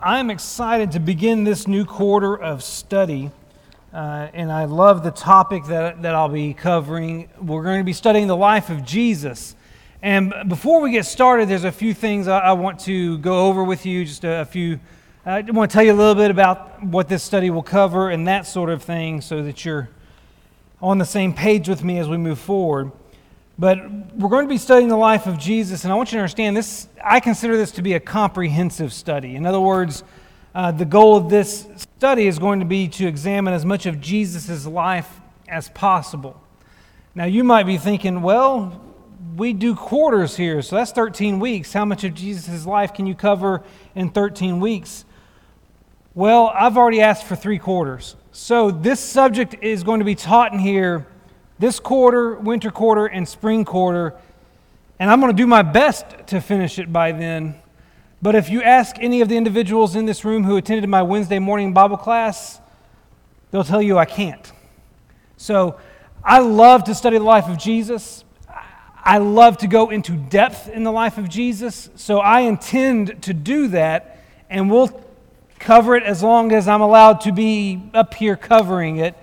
I'm excited to begin this new quarter of study, uh, and I love the topic that, that I'll be covering. We're going to be studying the life of Jesus. And before we get started, there's a few things I, I want to go over with you, just a, a few. I want to tell you a little bit about what this study will cover and that sort of thing so that you're on the same page with me as we move forward. But we're going to be studying the life of Jesus, and I want you to understand this. I consider this to be a comprehensive study. In other words, uh, the goal of this study is going to be to examine as much of Jesus' life as possible. Now, you might be thinking, well, we do quarters here, so that's 13 weeks. How much of Jesus' life can you cover in 13 weeks? Well, I've already asked for three quarters. So, this subject is going to be taught in here this quarter, winter quarter, and spring quarter. And I'm going to do my best to finish it by then. But if you ask any of the individuals in this room who attended my Wednesday morning Bible class, they'll tell you I can't. So I love to study the life of Jesus. I love to go into depth in the life of Jesus. So I intend to do that, and we'll cover it as long as I'm allowed to be up here covering it.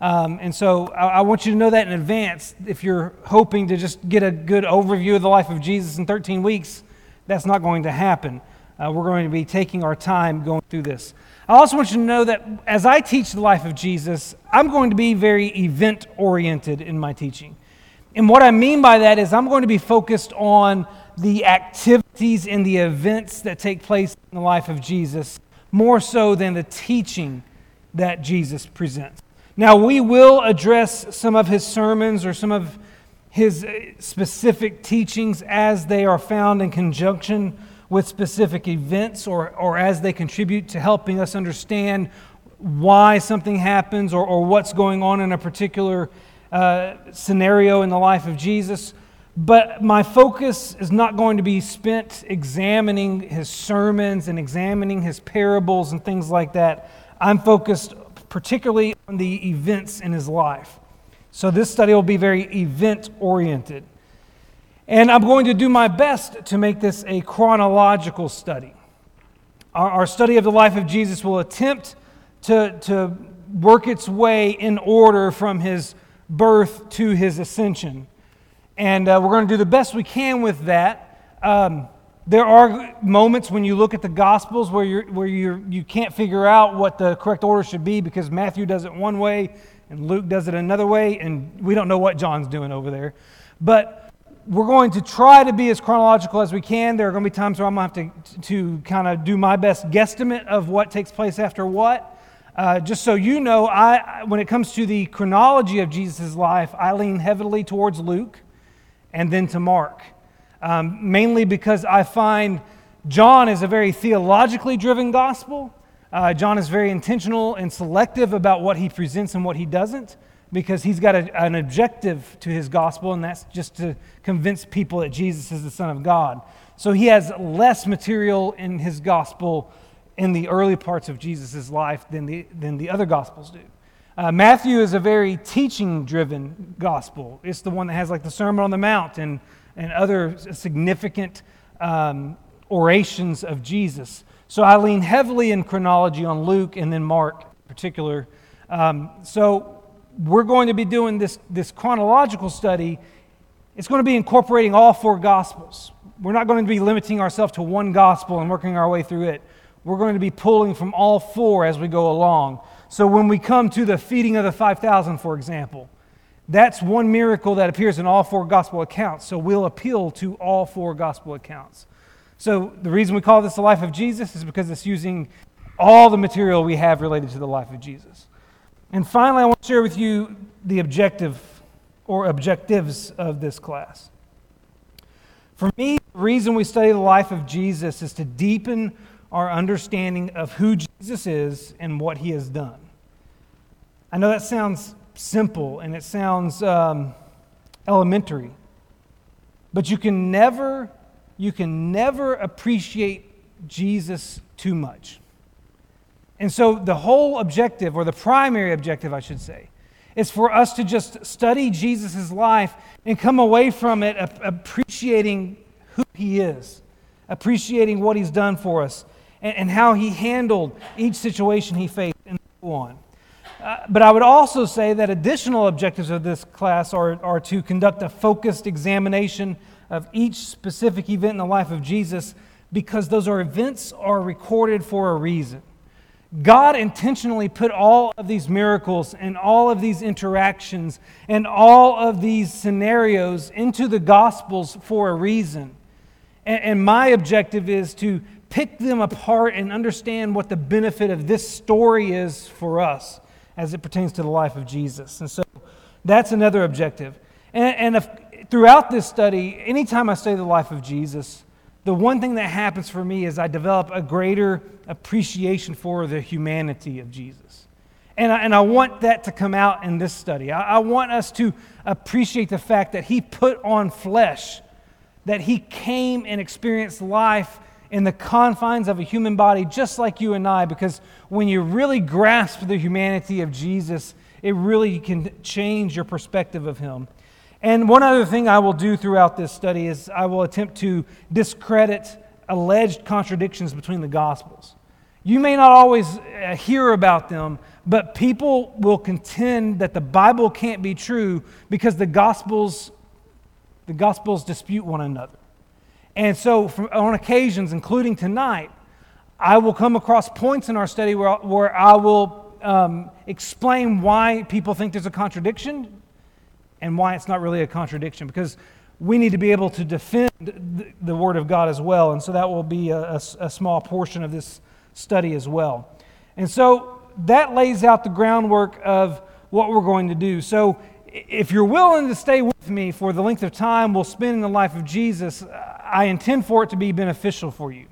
Um, and so I, I, want you to know that in advance. If you're hoping to just get a good overview of the life of Jesus in 13 weeks, that's not going to happen. Uh, we're going to be taking our time going through this. I also want you to know that as I teach the life of Jesus, I'm going to be very event oriented in my teaching. And what I mean by that is I'm going to be focused on the activities and the events that take place in the life of Jesus more so than the teaching that Jesus presents. Now, we will address some of his sermons or some of his uh, specific teachings as they are found in conjunction with specific events or, or as they contribute to helping us understand why something happens or, or what's going on in a particular uh, scenario in the life of Jesus. But my focus is not going to be spent examining his sermons and examining his parables and things like that. I'm focused particularly on the events in his life. So this study will be very event oriented. And I'm going to do my best to make this a chronological study. Our, our study of the life of Jesus will attempt to, to work its way in order from his birth to his ascension. And uh, we're going to do the best we can with that. Um, there are moments when you look at the Gospels where, you're, where you're, you can't figure out what the correct order should be because Matthew does it one way and Luke does it another way, and we don't know what John's doing over there. But we're going to try to be as chronological as we can. There are going to be times where I'm going to have to, to kind of do my best guesstimate of what takes place after what. Uh, just so you know, I, when it comes to the chronology of Jesus' life, I lean heavily towards Luke and then to Mark um, mainly because I find John is a very theologically driven gospel. Uh, John is very intentional and selective about what he presents and what he doesn't because he's got a, an objective to his gospel, and that's just to convince people that Jesus is the Son of God. So he has less material in his gospel in the early parts of Jesus' life than the, than the other gospels do. Uh, Matthew is a very teaching driven gospel. It's the one that has like the Sermon on the Mount and and other significant um, orations of Jesus. So I lean heavily in chronology on Luke and then Mark in particular. Um, so we're going to be doing this, this chronological study. It's going to be incorporating all four gospels. We're not going to be limiting ourselves to one gospel and working our way through it. We're going to be pulling from all four as we go along. So when we come to the feeding of the 5,000, for example, that's one miracle that appears in all four gospel accounts. So we'll appeal to all four gospel accounts. So the reason we call this the life of Jesus is because it's using all the material we have related to the life of Jesus. And finally, I want to share with you the objective or objectives of this class. For me, the reason we study the life of Jesus is to deepen our understanding of who Jesus is and what he has done. I know that sounds simple and it sounds um, elementary. But you can never, you can never appreciate Jesus too much. And so the whole objective, or the primary objective, I should say, is for us to just study Jesus' life and come away from it appreciating who he is, appreciating what he's done for us, and, and how he handled each situation he faced, and so on. Uh, but I would also say that additional objectives of this class are, are to conduct a focused examination of each specific event in the life of Jesus because those are events are recorded for a reason. God intentionally put all of these miracles and all of these interactions and all of these scenarios into the Gospels for a reason. And, and, my objective is to pick them apart and understand what the benefit of this story is for us as it pertains to the life of Jesus. And so that's another objective. And, and if, throughout this study, anytime I study the life of Jesus, the one thing that happens for me is I develop a greater appreciation for the humanity of Jesus. And I, and I want that to come out in this study. I, I want us to appreciate the fact that He put on flesh, that He came and experienced life in the confines of a human body, just like you and I, because when you really grasp the humanity of Jesus, it really can change your perspective of him. And one other thing I will do throughout this study is I will attempt to discredit alleged contradictions between the Gospels. You may not always uh, hear about them, but people will contend that the Bible can't be true because the Gospels, the Gospels dispute one another. And so, on occasions, including tonight, I will come across points in our study where, where I will um, explain why people think there's a contradiction and why it's not really a contradiction because we need to be able to defend the, the Word of God as well. And so that will be a, a, a small portion of this study as well. And so that lays out the groundwork of what we're going to do. So if you're willing to stay with me for the length of time we'll spend in the life of Jesus, I intend for it to be beneficial for you.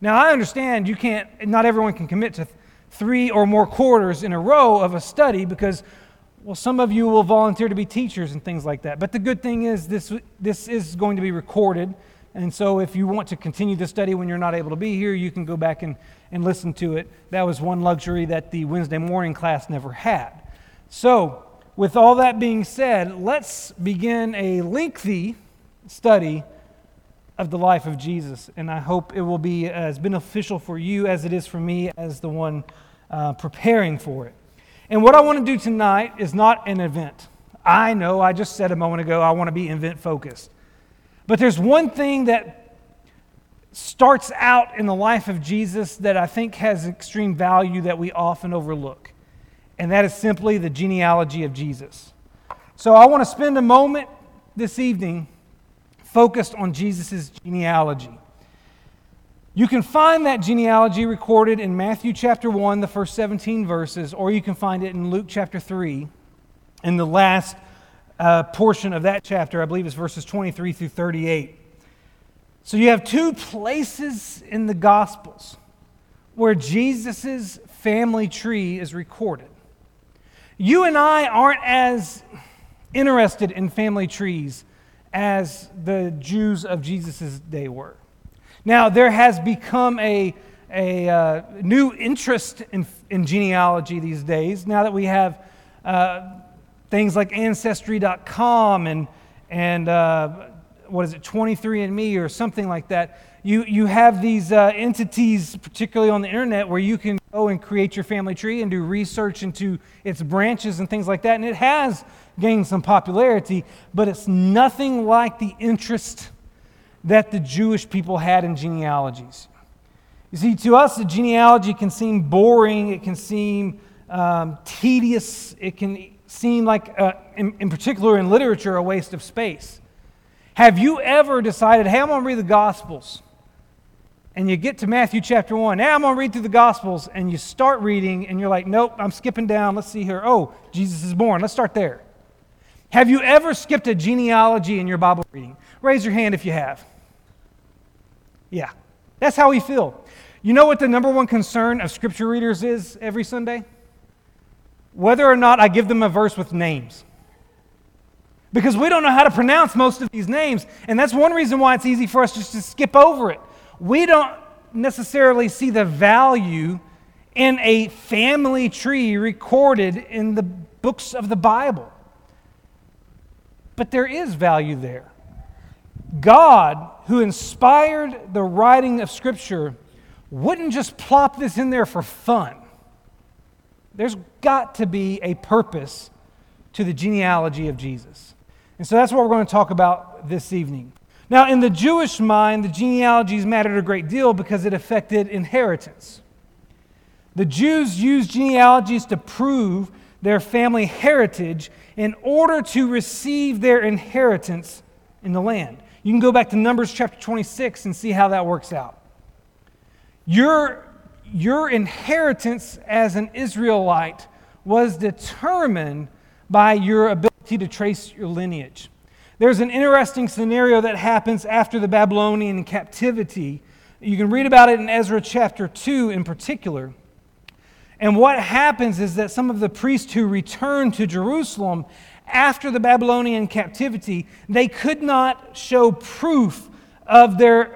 Now, I understand you can't, not everyone can commit to three or more quarters in a row of a study because, well, some of you will volunteer to be teachers and things like that. But the good thing is, this, this is going to be recorded. And so, if you want to continue the study when you're not able to be here, you can go back and, and listen to it. That was one luxury that the Wednesday morning class never had. So, with all that being said, let's begin a lengthy study of the life of Jesus. And I hope it will be as beneficial for you as it is for me as the one uh, preparing for it. And what I want to do tonight is not an event. I know, I just said a moment ago, I want to be event focused. But there's one thing that starts out in the life of Jesus that I think has extreme value that we often overlook. And that is simply the genealogy of Jesus. So I want to spend a moment this evening focused on Jesus' genealogy. You can find that genealogy recorded in Matthew chapter 1, the first 17 verses, or you can find it in Luke chapter 3, in the last uh, portion of that chapter, I believe it's verses 23 through 38. So you have two places in the Gospels where Jesus' family tree is recorded. You and I aren't as interested in family trees as the Jews of Jesus' day were. Now, there has become a, a uh, new interest in, in genealogy these days now that we have uh, things like Ancestry.com and, and uh, what is it, 23andMe or something like that. You, you have these uh, entities, particularly on the internet, where you can go and create your family tree and do research into its branches and things like that. And it has gained some popularity, but it's nothing like the interest that the Jewish people had in genealogies. You see, to us, the genealogy can seem boring, it can seem um, tedious, it can seem like, uh, in, in particular in literature, a waste of space. Have you ever decided, hey, I'm going to read the Gospels? And you get to Matthew chapter 1. Now I'm going to read through the Gospels. And you start reading, and you're like, nope, I'm skipping down. Let's see here. Oh, Jesus is born. Let's start there. Have you ever skipped a genealogy in your Bible reading? Raise your hand if you have. Yeah, that's how we feel. You know what the number one concern of scripture readers is every Sunday? Whether or not I give them a verse with names. Because we don't know how to pronounce most of these names. And that's one reason why it's easy for us just to skip over it. We don't necessarily see the value in a family tree recorded in the books of the Bible but there is value there. God, who inspired the writing of Scripture, wouldn't just plop this in there for fun. There's got to be a purpose to the genealogy of Jesus. And so that's what we're going to talk about this evening. Now, in the Jewish mind, the genealogies mattered a great deal because it affected inheritance. The Jews used genealogies to prove their family heritage in order to receive their inheritance in the land. You can go back to Numbers chapter 26 and see how that works out. Your, your inheritance as an Israelite was determined by your ability to trace your lineage. There's an interesting scenario that happens after the Babylonian captivity. You can read about it in Ezra chapter 2 in particular. And what happens is that some of the priests who returned to Jerusalem after the Babylonian captivity, they could not show proof of their,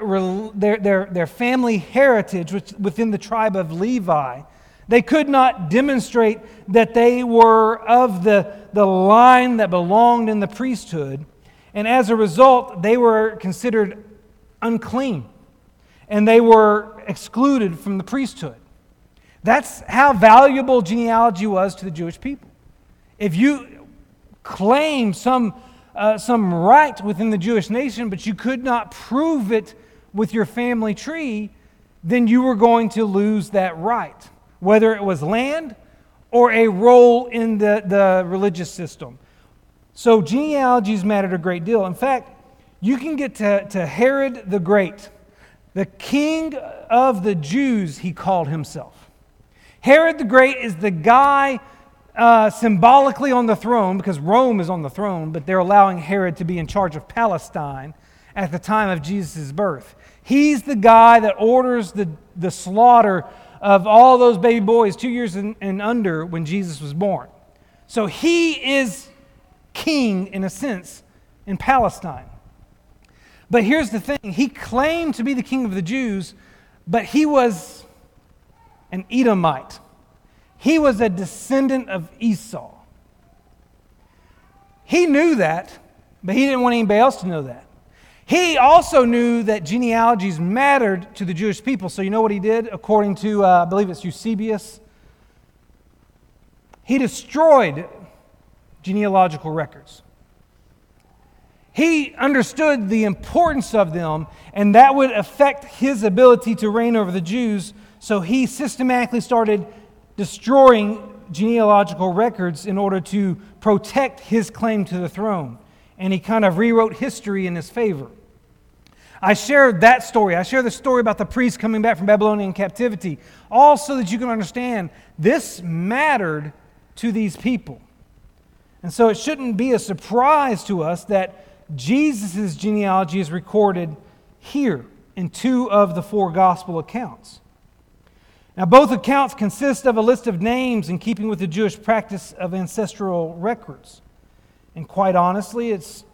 their, their, their family heritage within the tribe of Levi. They could not demonstrate that they were of the, the line that belonged in the priesthood. And as a result, they were considered unclean and they were excluded from the priesthood. That's how valuable genealogy was to the Jewish people. If you claim some, uh, some right within the Jewish nation, but you could not prove it with your family tree, then you were going to lose that right, whether it was land or a role in the, the religious system. So genealogies mattered a great deal. In fact, you can get to, to Herod the Great, the king of the Jews, he called himself. Herod the Great is the guy uh, symbolically on the throne because Rome is on the throne, but they're allowing Herod to be in charge of Palestine at the time of Jesus' birth. He's the guy that orders the, the slaughter of all those baby boys two years and, and under when Jesus was born. So he is king, in a sense, in Palestine. But here's the thing he claimed to be the king of the Jews, but he was an Edomite. He was a descendant of Esau. He knew that, but he didn't want anybody else to know that. He also knew that genealogies mattered to the Jewish people. So, you know what he did? According to, uh, I believe it's Eusebius, he destroyed genealogical records. He understood the importance of them, and that would affect his ability to reign over the Jews so he systematically started destroying genealogical records in order to protect his claim to the throne. And he kind of rewrote history in his favor. I share that story. I share the story about the priests coming back from Babylonian captivity, all so that you can understand this mattered to these people. And so it shouldn't be a surprise to us that Jesus' genealogy is recorded here in two of the four gospel accounts. Now, both accounts consist of a list of names in keeping with the Jewish practice of ancestral records. And quite honestly, it's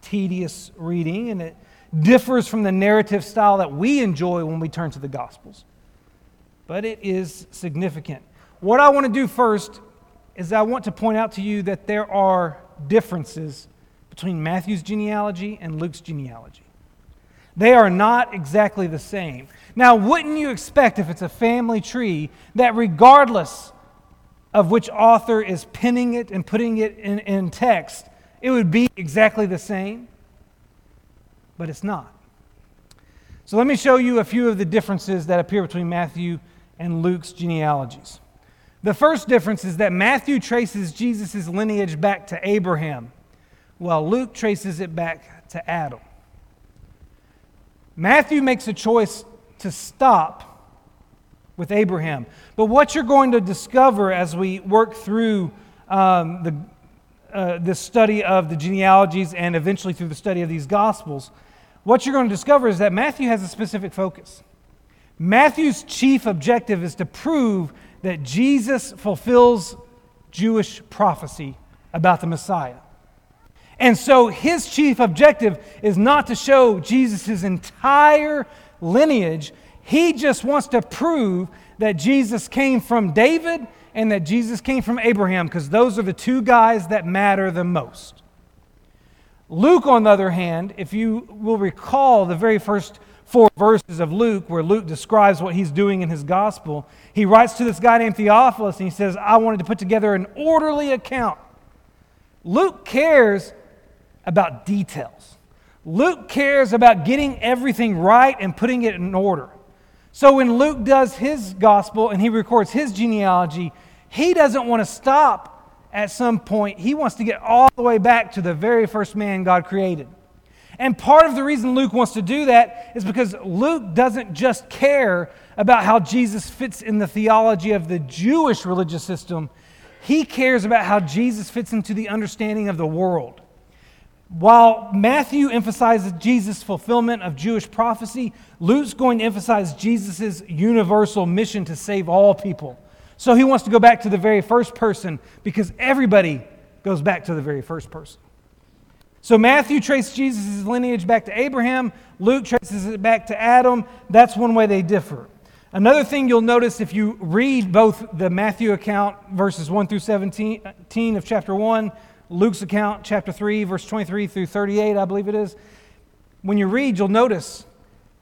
tedious reading and it differs from the narrative style that we enjoy when we turn to the Gospels. But it is significant. What I want to do first is I want to point out to you that there are differences between Matthew's genealogy and Luke's genealogy. They are not exactly the same. Now, wouldn't you expect, if it's a family tree, that regardless of which author is pinning it and putting it in, in text, it would be exactly the same? But it's not. So let me show you a few of the differences that appear between Matthew and Luke's genealogies. The first difference is that Matthew traces Jesus' lineage back to Abraham, while Luke traces it back to Adam. Matthew makes a choice to stop with Abraham. But what you're going to discover as we work through um, the, uh, the study of the genealogies and eventually through the study of these Gospels, what you're going to discover is that Matthew has a specific focus. Matthew's chief objective is to prove that Jesus fulfills Jewish prophecy about the Messiah. And so his chief objective is not to show Jesus' entire lineage. He just wants to prove that Jesus came from David and that Jesus came from Abraham because those are the two guys that matter the most. Luke, on the other hand, if you will recall the very first four verses of Luke, where Luke describes what he's doing in his gospel, he writes to this guy named Theophilus and he says, I wanted to put together an orderly account. Luke cares about details. Luke cares about getting everything right and putting it in order. So when Luke does his gospel and he records his genealogy, he doesn't want to stop at some point. He wants to get all the way back to the very first man God created. And part of the reason Luke wants to do that is because Luke doesn't just care about how Jesus fits in the theology of the Jewish religious system, he cares about how Jesus fits into the understanding of the world. While Matthew emphasizes Jesus' fulfillment of Jewish prophecy, Luke's going to emphasize Jesus' universal mission to save all people. So he wants to go back to the very first person because everybody goes back to the very first person. So Matthew traces Jesus' lineage back to Abraham, Luke traces it back to Adam. That's one way they differ. Another thing you'll notice if you read both the Matthew account, verses 1 through 17 of chapter 1, Luke's account, chapter 3, verse 23 through 38, I believe it is. When you read, you'll notice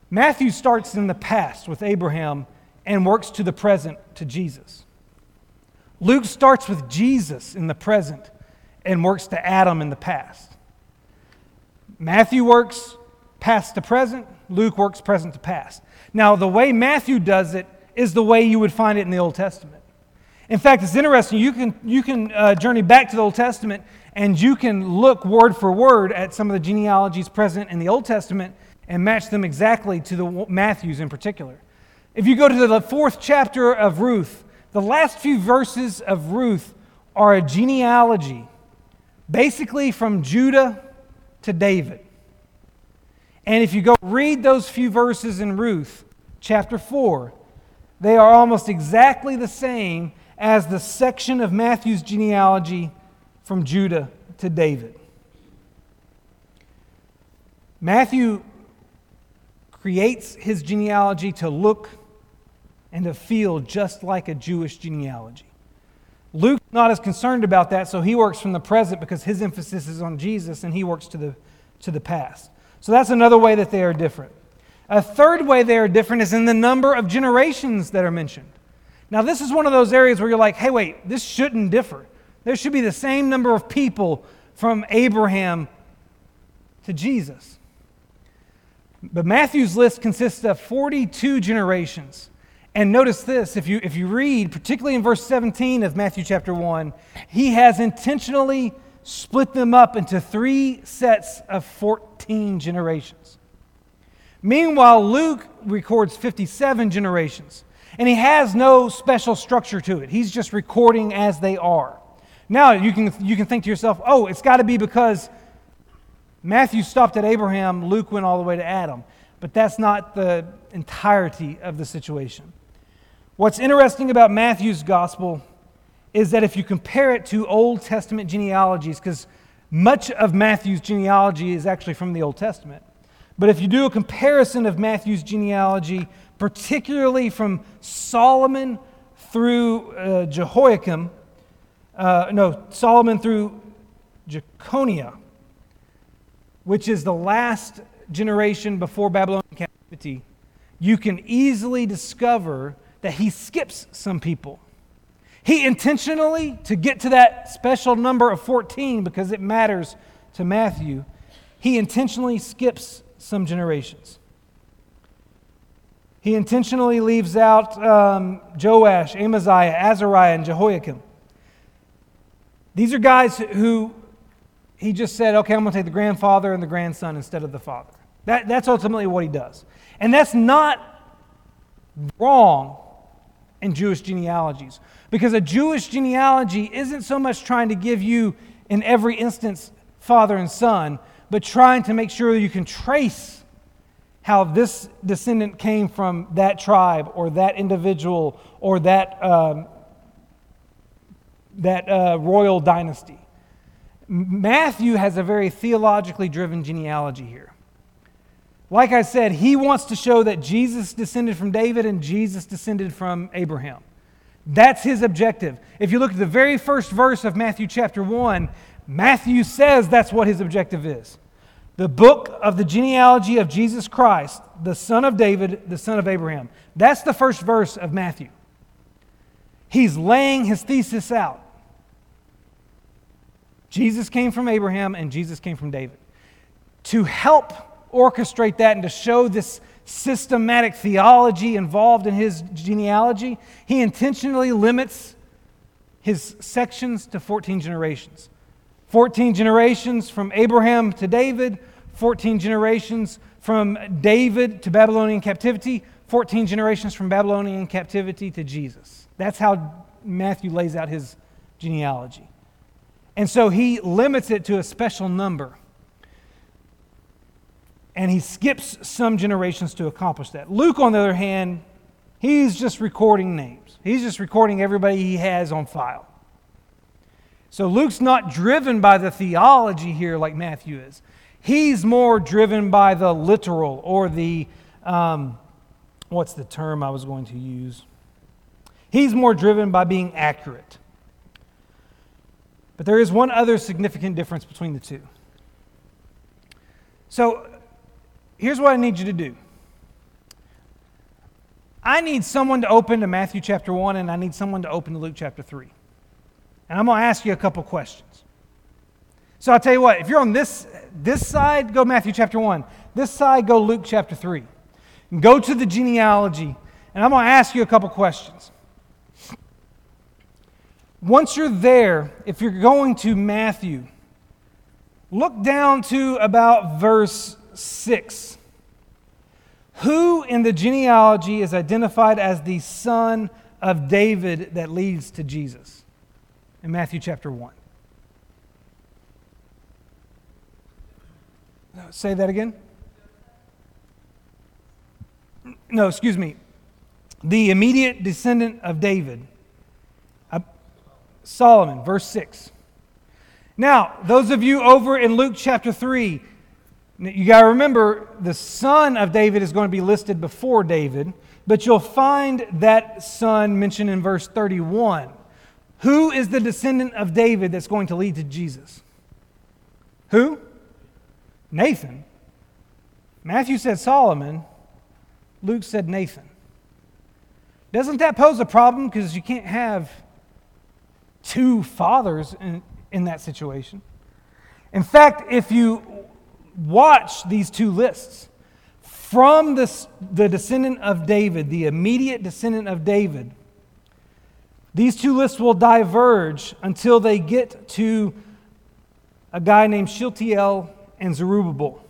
Matthew starts in the past with Abraham and works to the present to Jesus. Luke starts with Jesus in the present and works to Adam in the past. Matthew works past to present, Luke works present to past. Now, the way Matthew does it is the way you would find it in the Old Testament. In fact, it's interesting. You can, you can uh, journey back to the Old Testament and you can look word for word at some of the genealogies present in the Old Testament and match them exactly to the Matthews in particular. If you go to the fourth chapter of Ruth, the last few verses of Ruth are a genealogy, basically from Judah to David. And if you go read those few verses in Ruth, chapter 4, they are almost exactly the same as the section of Matthew's genealogy from Judah to David. Matthew creates his genealogy to look and to feel just like a Jewish genealogy. Luke's not as concerned about that, so he works from the present because his emphasis is on Jesus and he works to the, to the past. So that's another way that they are different. A third way they are different is in the number of generations that are mentioned. Now, this is one of those areas where you're like, hey, wait, this shouldn't differ. There should be the same number of people from Abraham to Jesus. But Matthew's list consists of 42 generations. And notice this if you, if you read, particularly in verse 17 of Matthew chapter 1, he has intentionally split them up into three sets of 14 generations. Meanwhile, Luke records 57 generations, and he has no special structure to it. He's just recording as they are. Now, you can, you can think to yourself, oh, it's got to be because Matthew stopped at Abraham, Luke went all the way to Adam. But that's not the entirety of the situation. What's interesting about Matthew's gospel is that if you compare it to Old Testament genealogies, because much of Matthew's genealogy is actually from the Old Testament, but if you do a comparison of Matthew's genealogy, particularly from Solomon through uh, Jehoiakim, uh, no, Solomon through Jeconiah, which is the last generation before Babylonian captivity, you can easily discover that he skips some people. He intentionally, to get to that special number of 14 because it matters to Matthew, he intentionally skips some generations. He intentionally leaves out um, Joash, Amaziah, Azariah, and Jehoiakim. These are guys who he just said, okay, I'm going to take the grandfather and the grandson instead of the father. That, that's ultimately what he does. And that's not wrong and Jewish genealogies. Because a Jewish genealogy isn't so much trying to give you, in every instance, father and son, but trying to make sure you can trace how this descendant came from that tribe or that individual or that, um, that uh, royal dynasty. Matthew has a very theologically driven genealogy here. Like I said, he wants to show that Jesus descended from David and Jesus descended from Abraham. That's his objective. If you look at the very first verse of Matthew chapter 1, Matthew says that's what his objective is. the book of the genealogy of Jesus Christ, the son of David, the son of Abraham. That's the first verse of Matthew. He's laying his thesis out. Jesus came from Abraham and Jesus came from David. To help orchestrate that and to show this systematic theology involved in his genealogy, he intentionally limits his sections to 14 generations. 14 generations from Abraham to David, 14 generations from David to Babylonian captivity, 14 generations from Babylonian captivity to Jesus. That's how Matthew lays out his genealogy. And so he limits it to a special number. And he skips some generations to accomplish that. Luke, on the other hand, he's just recording names, he's just recording everybody he has on file. So Luke's not driven by the theology here like Matthew is. He's more driven by the literal or the, um, what's the term I was going to use? He's more driven by being accurate. But there is one other significant difference between the two. So here's what I need you to do I need someone to open to Matthew chapter 1, and I need someone to open to Luke chapter 3. And I'm going to ask you a couple questions. So I'll tell you what, if you're on this, this side, go Matthew chapter 1. This side, go Luke chapter 3. And go to the genealogy, and I'm going to ask you a couple questions. Once you're there, if you're going to Matthew, look down to about verse 6. Who in the genealogy is identified as the son of David that leads to Jesus? In Matthew chapter 1. Say that again. No, excuse me. The immediate descendant of David uh, Solomon, verse 6. Now, those of you over in Luke chapter 3, you got to remember the son of David is going to be listed before David, but you'll find that son mentioned in verse 31. Who is the descendant of David that's going to lead to Jesus? Who? Nathan. Matthew said Solomon, Luke said Nathan. Doesn't that pose a problem because you can't have two fathers in, in that situation. In fact, if you watch these two lists, from the, the descendant of David, the immediate descendant of David, these two lists will diverge until they get to a guy named Shealtiel and Zerubbabel.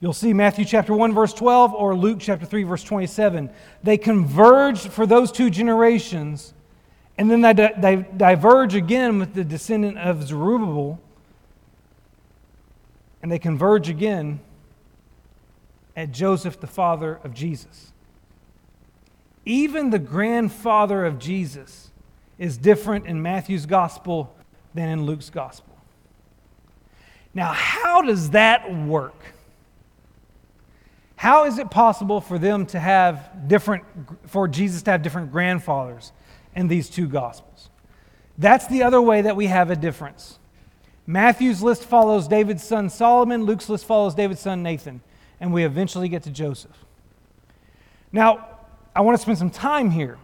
You'll see Matthew chapter 1, verse 12, or Luke chapter 3, verse 27. They converge for those two generations and then they, they diverge again with the descendant of Zerubbabel, and they converge again at Joseph, the father of Jesus. Even the grandfather of Jesus is different in Matthew's gospel than in Luke's gospel. Now, how does that work? How is it possible for them to have different, for Jesus to have different grandfathers? in these two Gospels. That's the other way that we have a difference. Matthew's list follows David's son Solomon, Luke's list follows David's son Nathan, and we eventually get to Joseph. Now, I want to spend some time here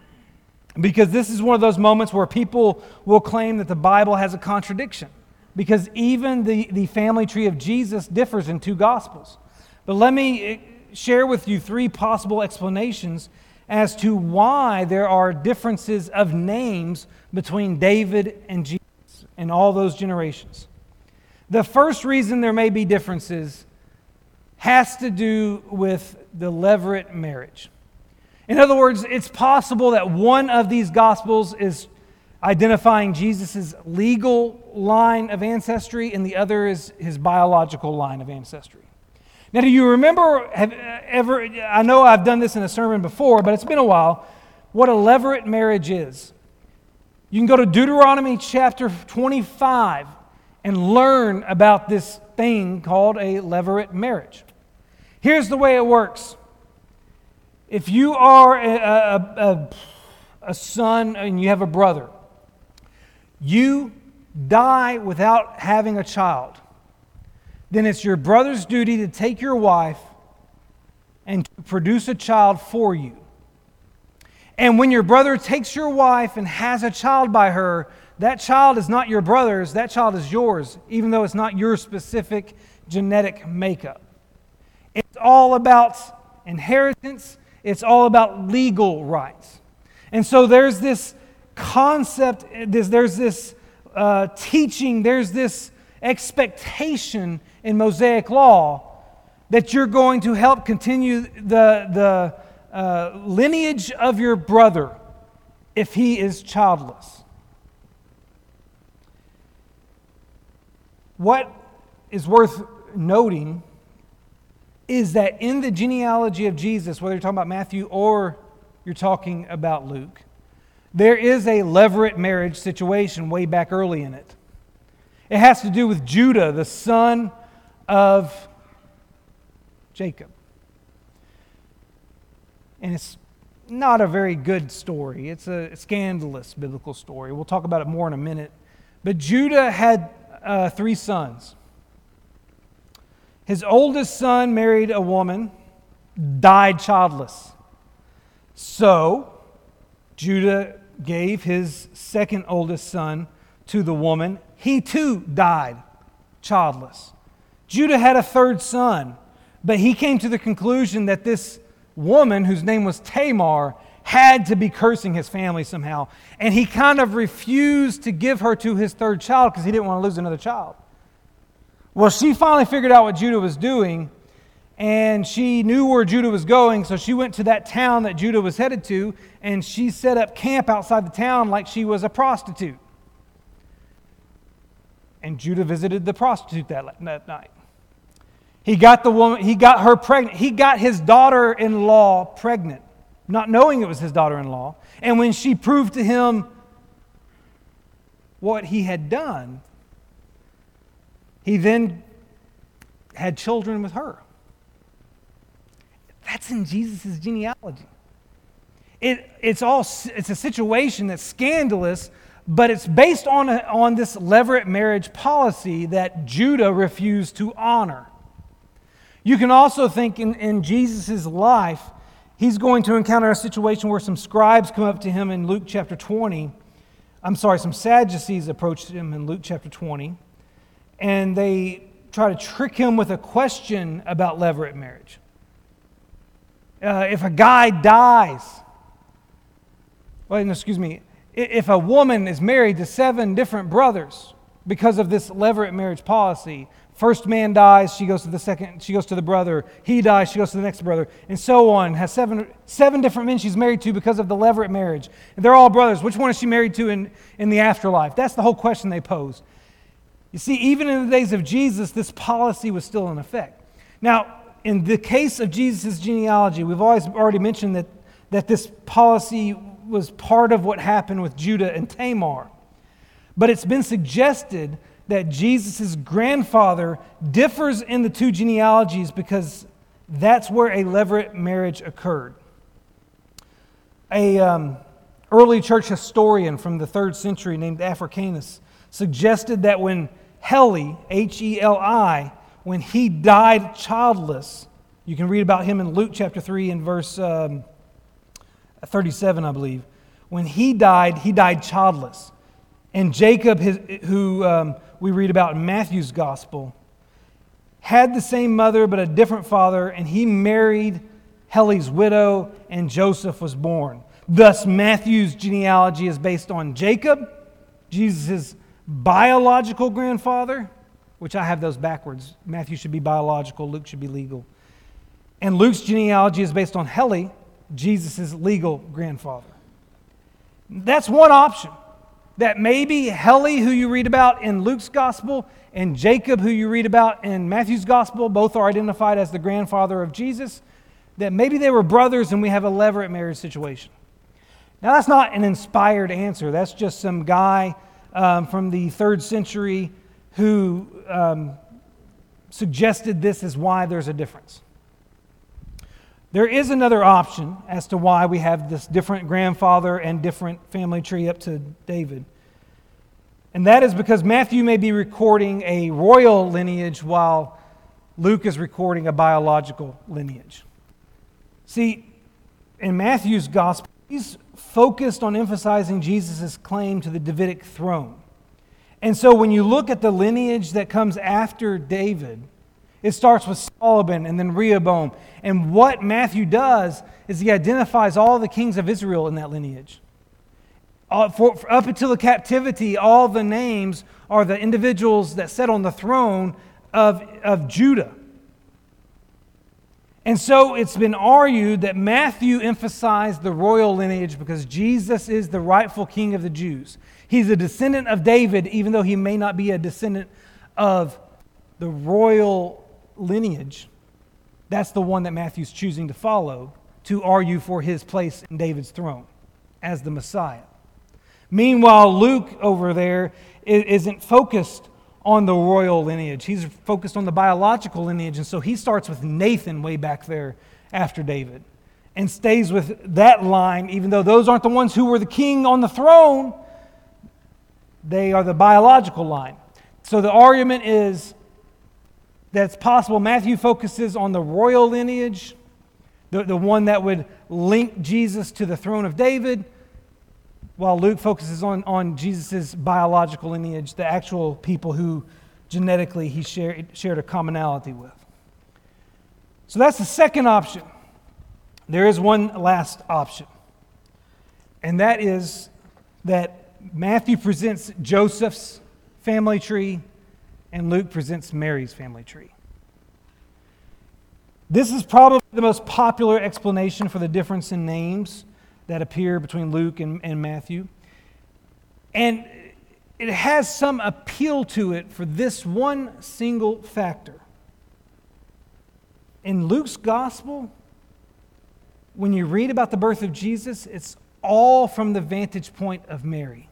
because this is one of those moments where people will claim that the Bible has a contradiction because even the, the family tree of Jesus differs in two Gospels. But let me eh, share with you three possible explanations as to why there are differences of names between David and Jesus in all those generations. The first reason there may be differences has to do with the levirate marriage. In other words, it's possible that one of these gospels is identifying Jesus' legal line of ancestry and the other is his biological line of ancestry. Now, do you remember, have uh, ever, I know I've done this in a sermon before, but it's been a while, what a levirate marriage is. You can go to Deuteronomy chapter 25 and learn about this thing called a levirate marriage. Here's the way it works if you are a, a, a, a son and you have a brother, you die without having a child then it's your brother's duty to take your wife and produce a child for you. And when your brother takes your wife and has a child by her, that child is not your brother's, that child is yours, even though it's not your specific genetic makeup. It's all about inheritance, it's all about legal rights. And so there's this concept, there's, this uh, teaching, there's this expectation in Mosaic law that you're going to help continue the, the uh, lineage of your brother if he is childless. What is worth noting is that in the genealogy of Jesus, whether you're talking about Matthew or you're talking about Luke, there is a levirate marriage situation way back early in it. It has to do with Judah, the son of Jacob. And it's not a very good story. It's a scandalous biblical story. We'll talk about it more in a minute. But Judah had uh, three sons. His oldest son married a woman, died childless. So, Judah gave his second oldest son to the woman. He too died childless. Judah had a third son, but he came to the conclusion that this woman, whose name was Tamar, had to be cursing his family somehow. And he kind of refused to give her to his third child because he didn't want to lose another child. Well, she finally figured out what Judah was doing, and she knew where Judah was going, so she went to that town that Judah was headed to, and she set up camp outside the town like she was a prostitute. And Judah visited the prostitute that, that night. He got the woman, he got her pregnant. He got his daughter-in-law pregnant, not knowing it was his daughter-in-law. And when she proved to him what he had done, he then had children with her. That's in Jesus' genealogy. It, it's, all, it's a situation that's scandalous, but it's based on, a, on this levirate marriage policy that Judah refused to honor. You can also think in, in Jesus' life, he's going to encounter a situation where some scribes come up to him in Luke chapter 20. I'm sorry, some Sadducees approached him in Luke chapter 20 and they try to trick him with a question about levirate marriage. Uh, if a guy dies, well, excuse me, if a woman is married to seven different brothers because of this levirate marriage policy, first man dies, she goes to the second, she goes to the brother, he dies, she goes to the next brother, and so on. Has seven, seven different men she's married to because of the levirate marriage. And they're all brothers. Which one is she married to in, in the afterlife? That's the whole question they pose. You see, even in the days of Jesus, this policy was still in effect. Now, in the case of Jesus' genealogy, we've always already mentioned that, that this policy was part of what happened with Judah and Tamar. But it's been suggested that Jesus' grandfather differs in the two genealogies because that's where a levirate marriage occurred. A um, early church historian from the third century named Africanus suggested that when Heli, H E L I, when he died childless. You can read about him in Luke chapter 3 and verse um, 37, I believe. When he died, he died childless. And Jacob, his, who um, we read about in Matthew's gospel, had the same mother but a different father, and he married Heli's widow, and Joseph was born. Thus, Matthew's genealogy is based on Jacob, Jesus' biological grandfather, which I have those backwards. Matthew should be biological, Luke should be legal. And Luke's genealogy is based on Heli, Jesus' legal grandfather. That's one option. That maybe Heli, who you read about in Luke's gospel, and Jacob, who you read about in Matthew's gospel, both are identified as the grandfather of Jesus. That maybe they were brothers and we have a levirate marriage situation. Now, that's not an inspired answer. That's just some guy um, from the third century who um, suggested this is why there's a difference. There is another option as to why we have this different grandfather and different family tree up to David. And that is because Matthew may be recording a royal lineage while Luke is recording a biological lineage. See, in Matthew's gospel, he's focused on emphasizing Jesus' claim to the Davidic throne. And so when you look at the lineage that comes after David, it starts with Solomon and then Rehoboam. And what Matthew does is he identifies all the kings of Israel in that lineage. Uh, for, for up until the captivity, all the names are the individuals that sat on the throne of, of Judah. And so it's been argued that Matthew emphasized the royal lineage because Jesus is the rightful king of the Jews. He's a descendant of David, even though he may not be a descendant of the royal lineage. That's the one that Matthew's choosing to follow to argue for his place in David's throne as the Messiah. Meanwhile, Luke over there isn't focused on the royal lineage. He's focused on the biological lineage. And so he starts with Nathan way back there after David and stays with that line, even though those aren't the ones who were the king on the throne, they are the biological line. So the argument is that it's possible Matthew focuses on the royal lineage, the, the one that would link Jesus to the throne of David while Luke focuses on, on Jesus' biological lineage, the actual people who genetically he shared, shared a commonality with. So that's the second option. There is one last option, and that is that Matthew presents Joseph's family tree and Luke presents Mary's family tree. This is probably the most popular explanation for the difference in names that appear between Luke and, and Matthew. And it has some appeal to it for this one single factor. In Luke's gospel, when you read about the birth of Jesus, it's all from the vantage point of Mary.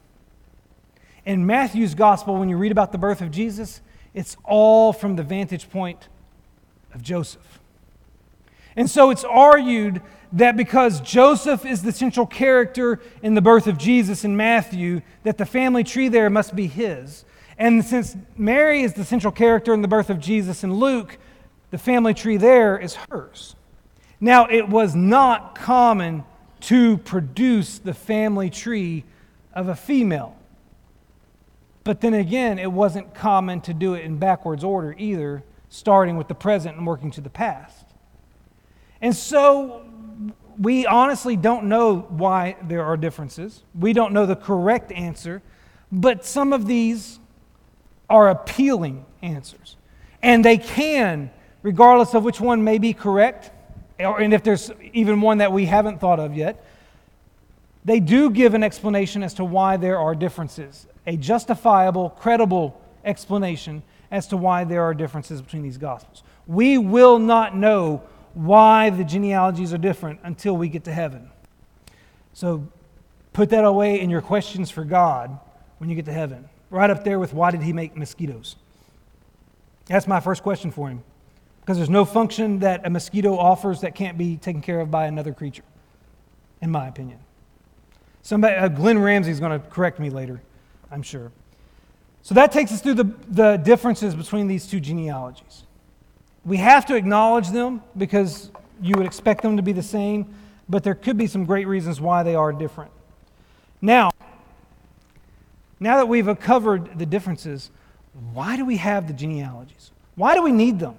In Matthew's gospel, when you read about the birth of Jesus, it's all from the vantage point of Joseph. And so it's argued that because Joseph is the central character in the birth of Jesus in Matthew, that the family tree there must be his. And since Mary is the central character in the birth of Jesus in Luke, the family tree there is hers. Now, it was not common to produce the family tree of a female. But then again, it wasn't common to do it in backwards order either, starting with the present and working to the past. And so we honestly don't know why there are differences. We don't know the correct answer, but some of these are appealing answers. And they can, regardless of which one may be correct, or, and if there's even one that we haven't thought of yet, they do give an explanation as to why there are differences, a justifiable, credible explanation as to why there are differences between these gospels. We will not know why the genealogies are different until we get to heaven. So put that away in your questions for God when you get to heaven. Right up there with why did he make mosquitoes? That's my first question for him. Because there's no function that a mosquito offers that can't be taken care of by another creature, in my opinion. Somebody, uh, Glenn is going to correct me later, I'm sure. So that takes us through the, the differences between these two genealogies. We have to acknowledge them because you would expect them to be the same, but there could be some great reasons why they are different. Now, now that we've covered the differences, why do we have the genealogies? Why do we need them?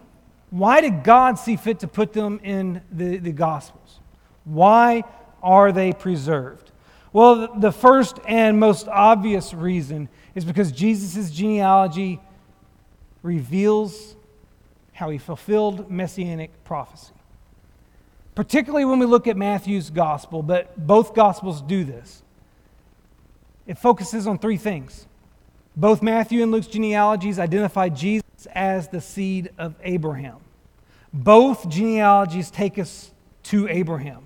Why did God see fit to put them in the, the Gospels? Why are they preserved? Well, the first and most obvious reason is because Jesus' genealogy reveals how he fulfilled messianic prophecy. Particularly when we look at Matthew's gospel, but both gospels do this. It focuses on three things. Both Matthew and Luke's genealogies identify Jesus as the seed of Abraham. Both genealogies take us to Abraham.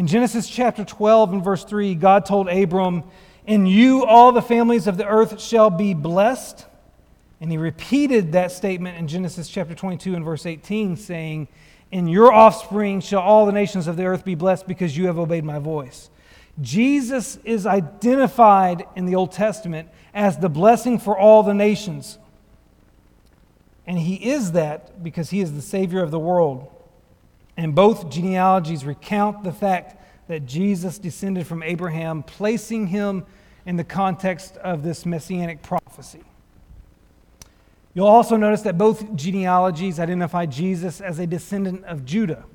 In Genesis chapter 12 and verse 3, God told Abram, In you all the families of the earth shall be blessed. And he repeated that statement in Genesis chapter 22 and verse 18, saying, In your offspring shall all the nations of the earth be blessed because you have obeyed my voice. Jesus is identified in the Old Testament as the blessing for all the nations. And he is that because he is the Savior of the world. And both genealogies recount the fact that Jesus descended from Abraham, placing him in the context of this messianic prophecy. You'll also notice that both genealogies identify Jesus as a descendant of Judah.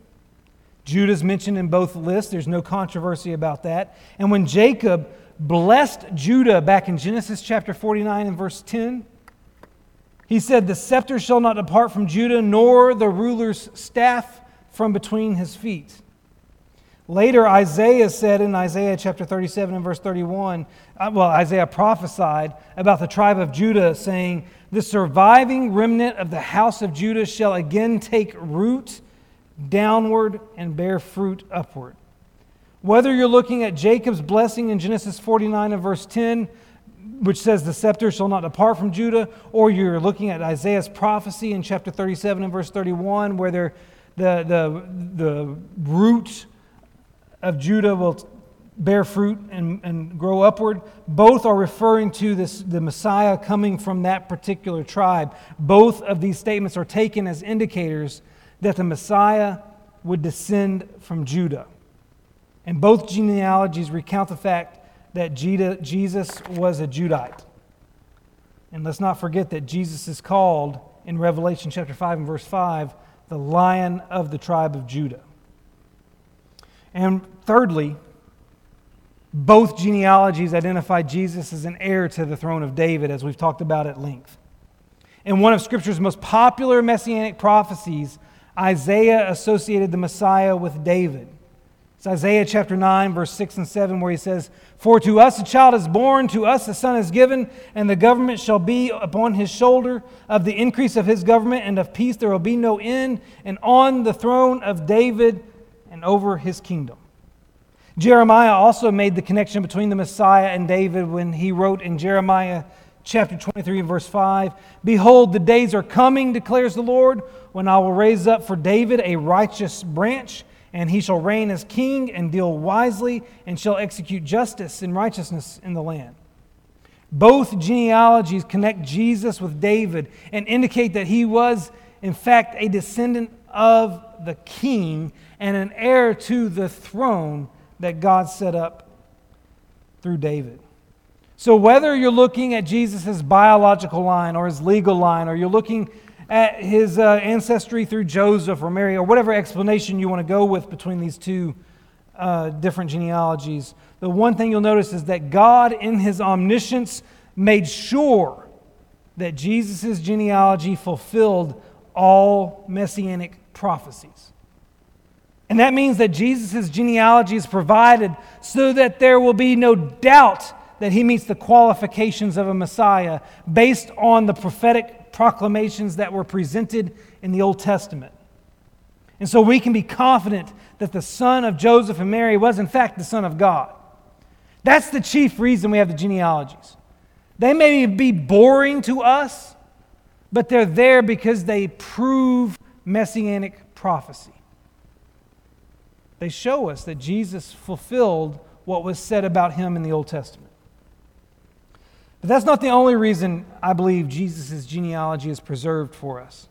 Judah is mentioned in both lists, there's no controversy about that. And when Jacob blessed Judah back in Genesis chapter 49 and verse 10, he said, The scepter shall not depart from Judah, nor the ruler's staff from between his feet. Later, Isaiah said in Isaiah chapter 37 and verse 31, uh, well, Isaiah prophesied about the tribe of Judah, saying, The surviving remnant of the house of Judah shall again take root downward and bear fruit upward. Whether you're looking at Jacob's blessing in Genesis 49 and verse 10, which says the scepter shall not depart from Judah, or you're looking at Isaiah's prophecy in chapter 37 and verse 31, where the, the, the root of Judah will bear fruit and, and grow upward. Both are referring to this, the Messiah coming from that particular tribe. Both of these statements are taken as indicators that the Messiah would descend from Judah. And both genealogies recount the fact that Jesus was a Judite. And let's not forget that Jesus is called in Revelation chapter 5 and verse 5 the lion of the tribe of Judah. And thirdly, both genealogies identify Jesus as an heir to the throne of David, as we've talked about at length. In one of Scripture's most popular messianic prophecies, Isaiah associated the Messiah with David. It's Isaiah chapter 9, verse 6 and 7, where he says, For to us a child is born, to us a son is given, and the government shall be upon his shoulder. Of the increase of his government and of peace there will be no end, and on the throne of David and over his kingdom. Jeremiah also made the connection between the Messiah and David when he wrote in Jeremiah chapter 23 and verse 5 Behold, the days are coming, declares the Lord, when I will raise up for David a righteous branch and he shall reign as king and deal wisely and shall execute justice and righteousness in the land. Both genealogies connect Jesus with David and indicate that he was, in fact, a descendant of the king and an heir to the throne that God set up through David. So, whether you're looking at Jesus' biological line or his legal line, or you're looking at his uh, ancestry through Joseph or Mary, or whatever explanation you want to go with between these two uh, different genealogies, the one thing you'll notice is that God, in his omniscience, made sure that Jesus' genealogy fulfilled all messianic prophecies. And that means that Jesus' genealogy is provided so that there will be no doubt that he meets the qualifications of a Messiah based on the prophetic proclamations that were presented in the Old Testament. And so we can be confident that the son of Joseph and Mary was, in fact, the Son of God. That's the chief reason we have the genealogies. They may be boring to us, but they're there because they prove messianic prophecy. They show us that Jesus fulfilled what was said about him in the Old Testament. But that's not the only reason I believe Jesus' genealogy is preserved for us.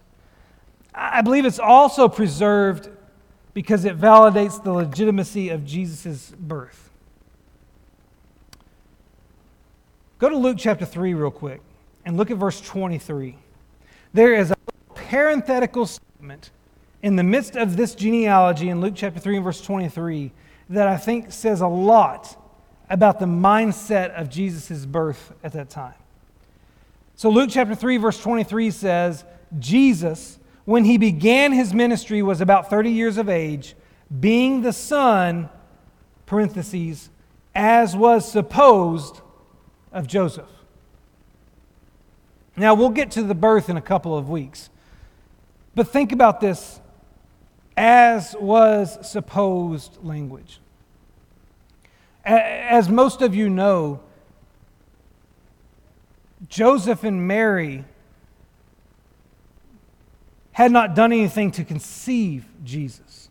I believe it's also preserved because it validates the legitimacy of Jesus' birth. Go to Luke chapter 3 real quick and look at verse 23. There is a parenthetical statement in the midst of this genealogy in Luke chapter 3 and verse 23 that I think says a lot about the mindset of Jesus' birth at that time. So, Luke chapter 3, verse 23 says, Jesus, when he began his ministry, was about 30 years of age, being the son, parentheses, as was supposed of Joseph. Now, we'll get to the birth in a couple of weeks. But think about this as was supposed language. As most of you know, Joseph and Mary had not done anything to conceive Jesus.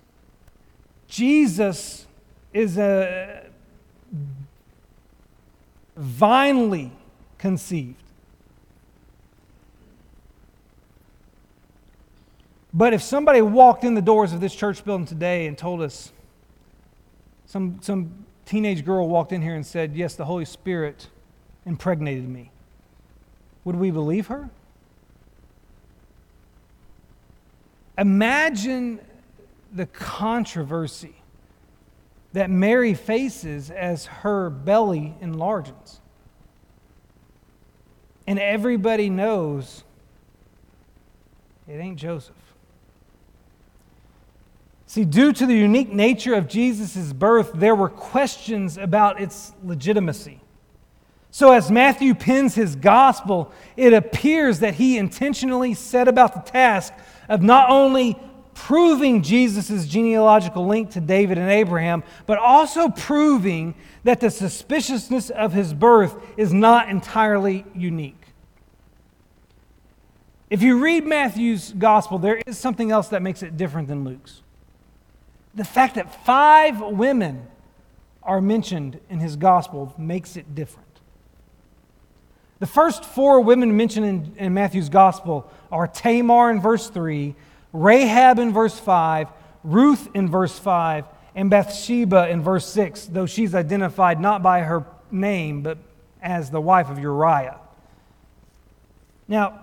Jesus is a divinely conceived. But if somebody walked in the doors of this church building today and told us, some, some teenage girl walked in here and said, Yes, the Holy Spirit impregnated me, would we believe her? Imagine the controversy that Mary faces as her belly enlarges. And everybody knows it ain't Joseph. See, due to the unique nature of Jesus' birth, there were questions about its legitimacy. So, as Matthew pins his gospel, it appears that he intentionally set about the task of not only proving Jesus' genealogical link to David and Abraham, but also proving that the suspiciousness of his birth is not entirely unique. If you read Matthew's gospel, there is something else that makes it different than Luke's. The fact that five women are mentioned in his gospel makes it different. The first four women mentioned in, in, Matthew's gospel are Tamar in verse 3, Rahab in verse 5, Ruth in verse 5, and Bathsheba in verse 6, though she's identified not by her name, but as the wife of Uriah. Now,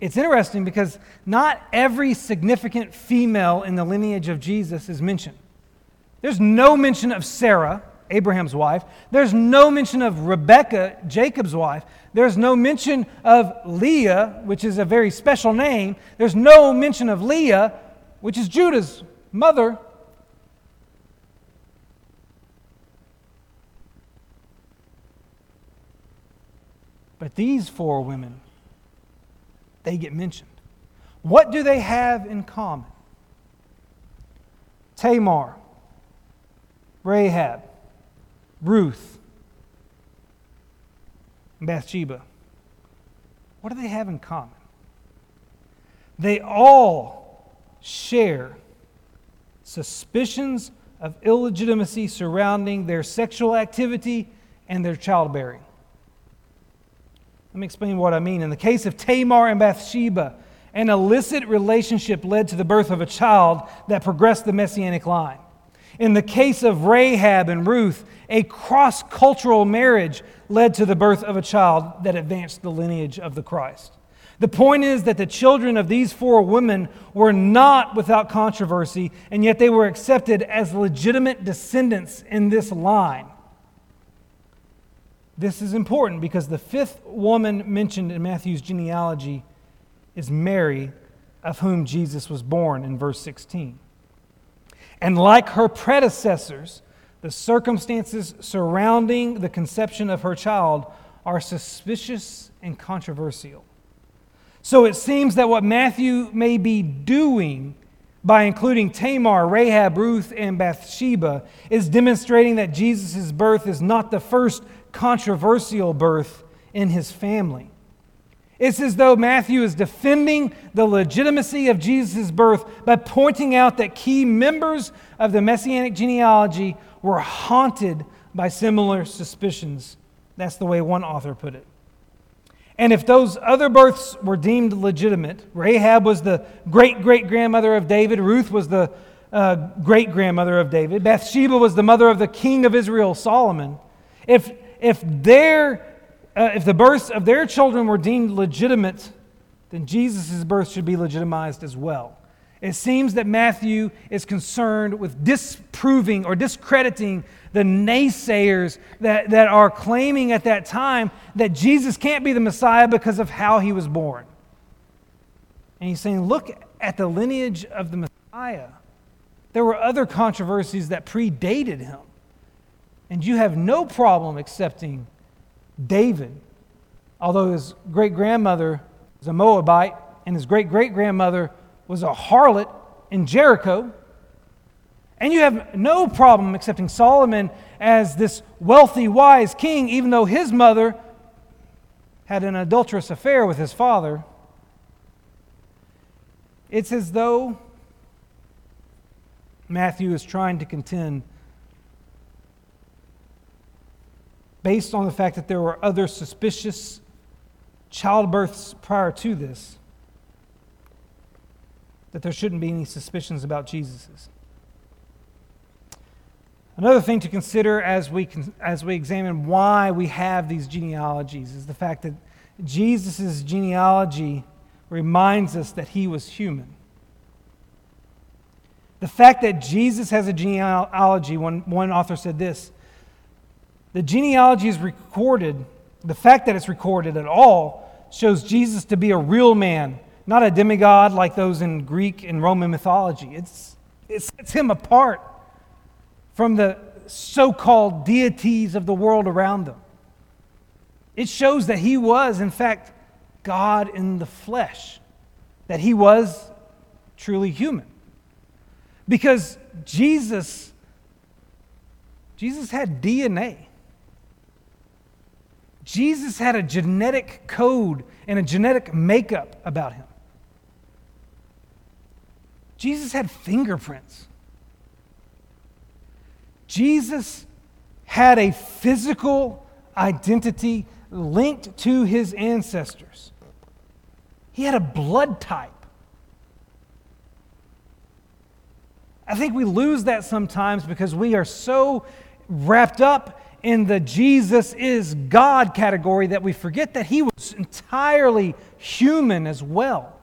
it's interesting because not every significant female in the lineage of Jesus is mentioned. There's no mention of Sarah, Abraham's wife. There's no mention of Rebekah, Jacob's wife. There's no mention of Leah, which is a very special name. There's no mention of Leah, which is Judah's mother. But these four women they get mentioned. What do they have in common? Tamar, Rahab, Ruth, Bathsheba. What do they have in common? They all share suspicions of illegitimacy surrounding their sexual activity and their childbearing. Let me explain what I mean. In the case of Tamar and Bathsheba, an illicit relationship led to the birth of a child that progressed the messianic line. In the case of Rahab and Ruth, a cross cultural marriage led to the birth of a child that advanced the lineage of the Christ. The point is that the children of these four women were not without controversy, and yet they were accepted as legitimate descendants in this line. This is important because the fifth woman mentioned in Matthew's genealogy is Mary, of whom Jesus was born in verse 16. And like her predecessors, the circumstances surrounding the conception of her child are suspicious and controversial. So it seems that what Matthew may be doing by including Tamar, Rahab, Ruth, and Bathsheba is demonstrating that Jesus' birth is not the first controversial birth in his family. It's as though Matthew is defending the legitimacy of Jesus' birth by pointing out that key members of the messianic genealogy were haunted by similar suspicions. That's the way one author put it. And if those other births were deemed legitimate, Rahab was the great great grandmother of David, Ruth was the uh, great grandmother of David, Bathsheba was the mother of the king of Israel, Solomon. If if, their, uh, if the births of their children were deemed legitimate, then Jesus' birth should be legitimized as well. It seems that Matthew is concerned with disproving or discrediting the naysayers that, that are claiming at that time that Jesus can't be the Messiah because of how he was born. And he's saying, look at the lineage of the Messiah. There were other controversies that predated him. And you have no problem accepting David, although his great grandmother was a Moabite and his great great grandmother was a harlot in Jericho. And you have no problem accepting Solomon as this wealthy, wise king, even though his mother had an adulterous affair with his father. It's as though Matthew is trying to contend based on the fact that there were other suspicious childbirths prior to this, that there shouldn't be any suspicions about Jesus's. Another thing to consider as we, as we examine why we have these genealogies is the fact that Jesus' genealogy reminds us that he was human. The fact that Jesus has a genealogy, one, one author said this the genealogy is recorded, the fact that it's recorded at all shows Jesus to be a real man, not a demigod like those in Greek and Roman mythology. It's, it sets him apart from the so called deities of the world around them. It shows that he was, in fact, God in the flesh, that he was truly human. Because Jesus, Jesus had DNA. Jesus had a genetic code and a genetic makeup about him. Jesus had fingerprints. Jesus had a physical identity linked to his ancestors. He had a blood type. I think we lose that sometimes because we are so wrapped up in the Jesus is God category that we forget that he was entirely human as well.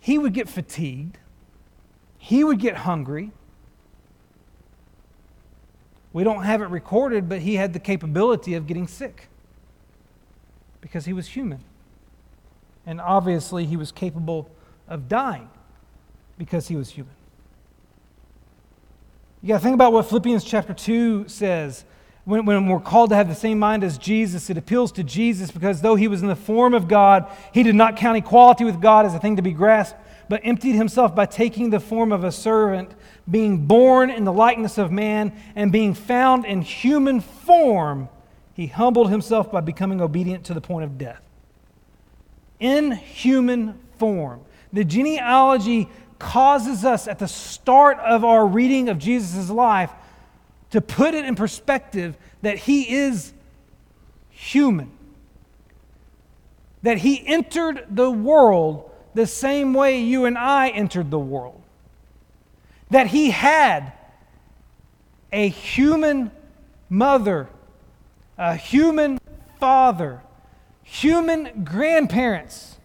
He would get fatigued, he would get hungry. We don't have it recorded, but he had the capability of getting sick because he was human. And obviously, he was capable of dying because he was human. You got to think about what Philippians chapter 2 says. When, when we're called to have the same mind as Jesus, it appeals to Jesus because though he was in the form of God, he did not count equality with God as a thing to be grasped, but emptied himself by taking the form of a servant, being born in the likeness of man, and being found in human form, he humbled himself by becoming obedient to the point of death. In human form. The genealogy causes us at the start of our reading of Jesus' life to put it in perspective that he is human. That he entered the world the same way you and I entered the world. That he had a human mother, a human father, human grandparents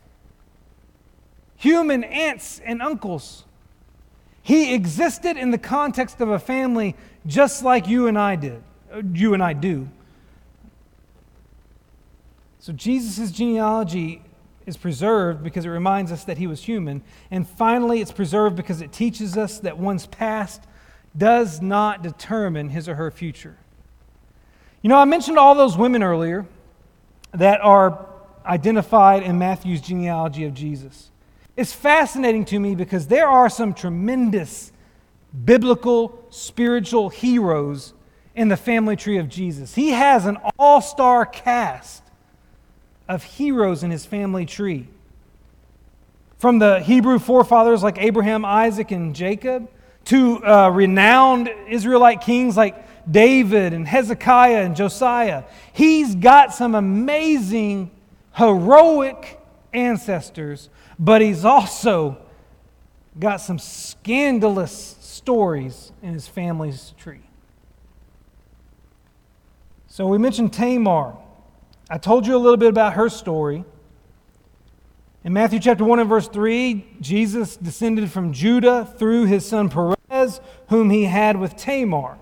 human aunts and uncles. He existed in the context of a family just like you and I did, uh, you and I do. So Jesus' genealogy is preserved because it reminds us that he was human. And finally, it's preserved because it teaches us that one's past does not determine his or her future. You know, I mentioned all those women earlier that are identified in Matthew's genealogy of Jesus. It's fascinating to me because there are some tremendous biblical, spiritual heroes in the family tree of Jesus. He has an all star cast of heroes in his family tree. From the Hebrew forefathers like Abraham, Isaac, and Jacob, to uh, renowned Israelite kings like David and Hezekiah and Josiah. He's got some amazing, heroic ancestors but he's also got some scandalous stories in his family's tree. So we mentioned Tamar. I told you a little bit about her story. In Matthew chapter 1 and verse 3, Jesus descended from Judah through his son Perez, whom he had with Tamar.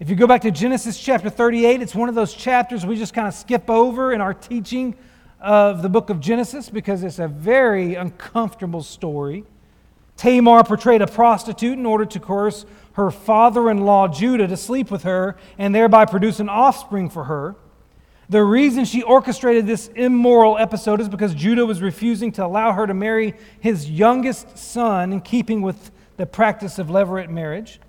If you go back to Genesis chapter 38, it's one of those chapters we just kind of skip over in our teaching of the book of Genesis because it's a very uncomfortable story. Tamar portrayed a prostitute in order to coerce her father in law Judah to sleep with her and thereby produce an offspring for her. The reason she orchestrated this immoral episode is because Judah was refusing to allow her to marry his youngest son in keeping with the practice of levirate marriage.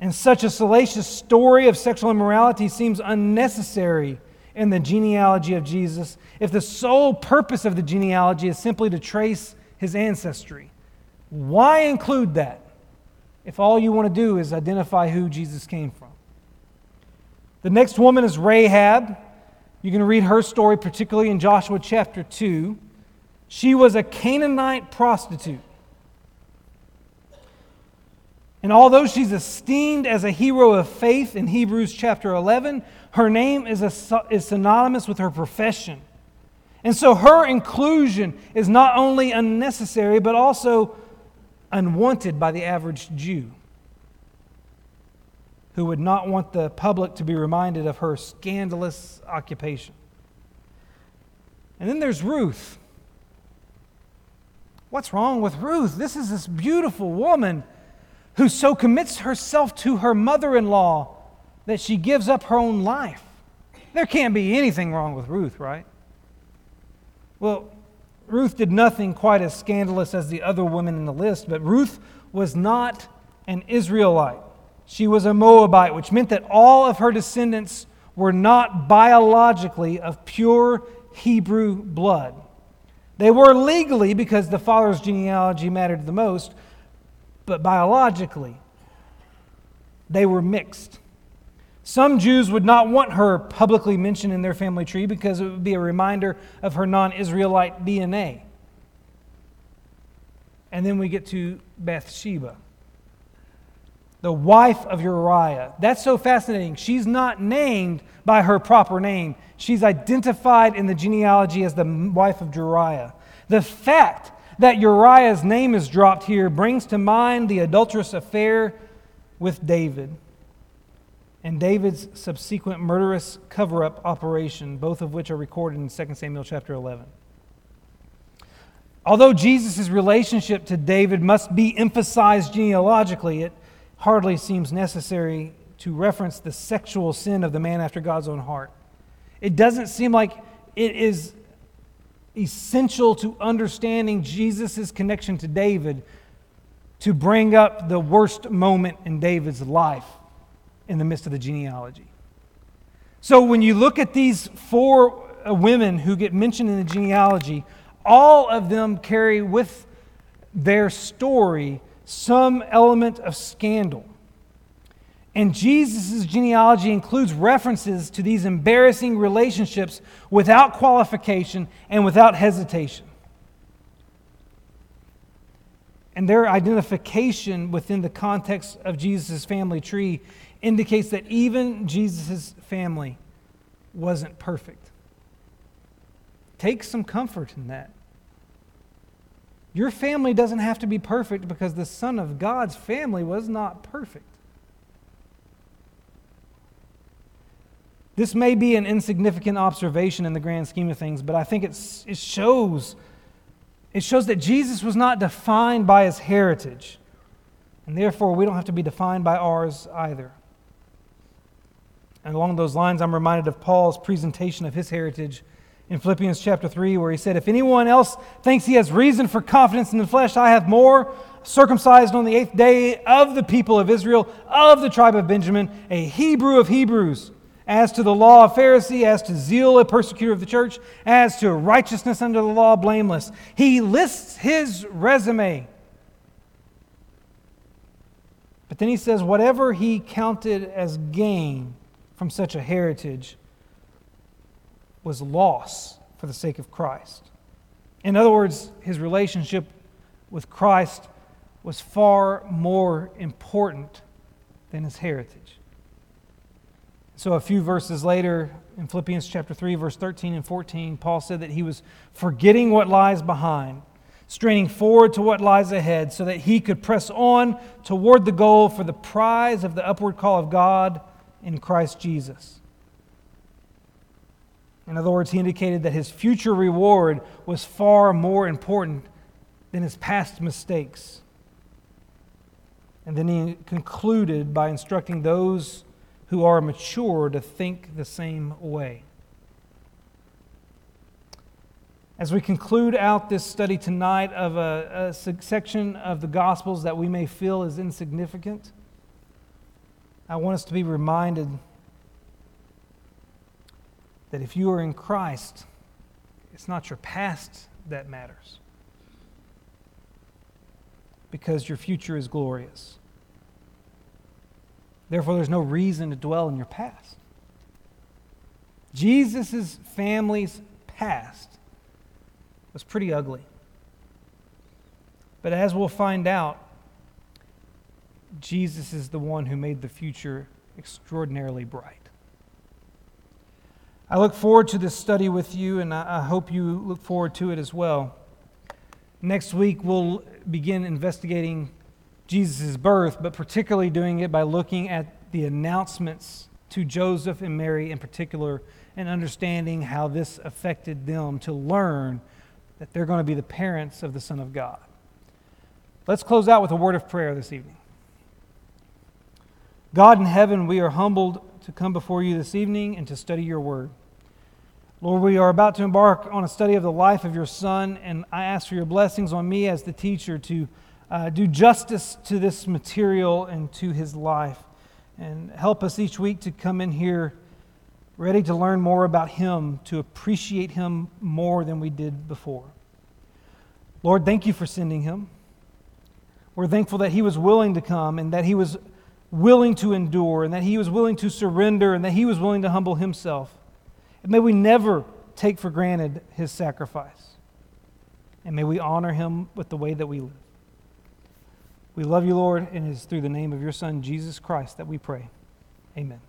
And such a salacious story of sexual immorality seems unnecessary in the genealogy of Jesus if the sole purpose of the genealogy is simply to trace his ancestry? Why include that if all you want to do is identify who Jesus came from? The next woman is Rahab. You can read her story, particularly in Joshua chapter 2. She was a Canaanite prostitute. And although she's esteemed as a hero of faith in Hebrews chapter 11, her name is, a, is synonymous with her profession. And so her inclusion is not only unnecessary, but also unwanted by the average Jew who would not want the public to be reminded of her scandalous occupation. And then there's Ruth. What's wrong with Ruth? This is this beautiful woman who so commits herself to her mother in law that she gives up her own life. There can't be anything wrong with Ruth, right? Well, Ruth did nothing quite as scandalous as the other women in the list, but Ruth was not an Israelite. She was a Moabite, which meant that all of her descendants were not biologically of pure Hebrew blood. They were legally because the father's genealogy mattered the most, but biologically, they were mixed. Some Jews would not want her publicly mentioned in their family tree because it would be a reminder of her non Israelite DNA. And then we get to Bathsheba, the wife of Uriah. That's so fascinating. She's not named by her proper name, she's identified in the genealogy as the wife of Uriah. The fact that Uriah's name is dropped here brings to mind the adulterous affair with David and David's subsequent murderous cover up operation, both of which are recorded in 2 Samuel chapter 11. Although Jesus' relationship to David must be emphasized genealogically, it hardly seems necessary to reference the sexual sin of the man after God's own heart. It doesn't seem like it is essential to understanding Jesus' connection to David to bring up the worst moment in David's life in the midst of the genealogy. So when you look at these four uh, women who get mentioned in the genealogy, all of them carry with their story some element of scandal. And Jesus' genealogy includes references to these embarrassing relationships without qualification and without hesitation. And their identification within the context of Jesus' family tree indicates that even Jesus' family wasn't perfect. Take some comfort in that. Your family doesn't have to be perfect because the Son of God's family was not perfect. This may be an insignificant observation in the grand scheme of things, but I think it's, it shows it shows that Jesus was not defined by his heritage, and therefore we don't have to be defined by ours either. And along those lines, I'm reminded of Paul's presentation of his heritage in Philippians chapter 3, where he said, If anyone else thinks he has reason for confidence in the flesh, I have more. Circumcised on the eighth day of the people of Israel, of the tribe of Benjamin, a Hebrew of Hebrews. As to the law, a Pharisee, as to zeal, a persecutor of the church, as to righteousness under the law, blameless. He lists his resume. But then he says, whatever he counted as gain from such a heritage was loss for the sake of Christ. In other words, his relationship with Christ was far more important than his heritage. So, a few verses later, in Philippians chapter 3, verse 13 and 14, Paul said that he was forgetting what lies behind, straining forward to what lies ahead, so that he could press on toward the goal for the prize of the upward call of God in Christ Jesus. In other words, he indicated that his future reward was far more important than his past mistakes. And then he concluded by instructing those who are mature to think the same way. As we conclude out this study tonight of a, a section of the Gospels that we may feel is insignificant, I want us to be reminded that if you are in Christ, it's not your past that matters, because your future is glorious. Therefore, there's no reason to dwell in your past. Jesus' family's past was pretty ugly. But as we'll find out, Jesus is the one who made the future extraordinarily bright. I look forward to this study with you, and I hope you look forward to it as well. Next week, we'll begin investigating Jesus' birth, but particularly doing it by looking at the announcements to Joseph and Mary in particular and understanding how this affected them to learn that they're going to be the parents of the Son of God. Let's close out with a word of prayer this evening. God in heaven, we are humbled to come before you this evening and to study your word. Lord, we are about to embark on a study of the life of your Son, and I ask for your blessings on me as the teacher to uh, do justice to this material and to his life. And help us each week to come in here ready to learn more about him, to appreciate him more than we did before. Lord, thank you for sending him. We're thankful that he was willing to come and that he was willing to endure and that he was willing to surrender and that he was willing to humble himself. And may we never take for granted his sacrifice. And may we honor him with the way that we live. We love you, Lord, and it is through the name of your Son, Jesus Christ, that we pray. Amen.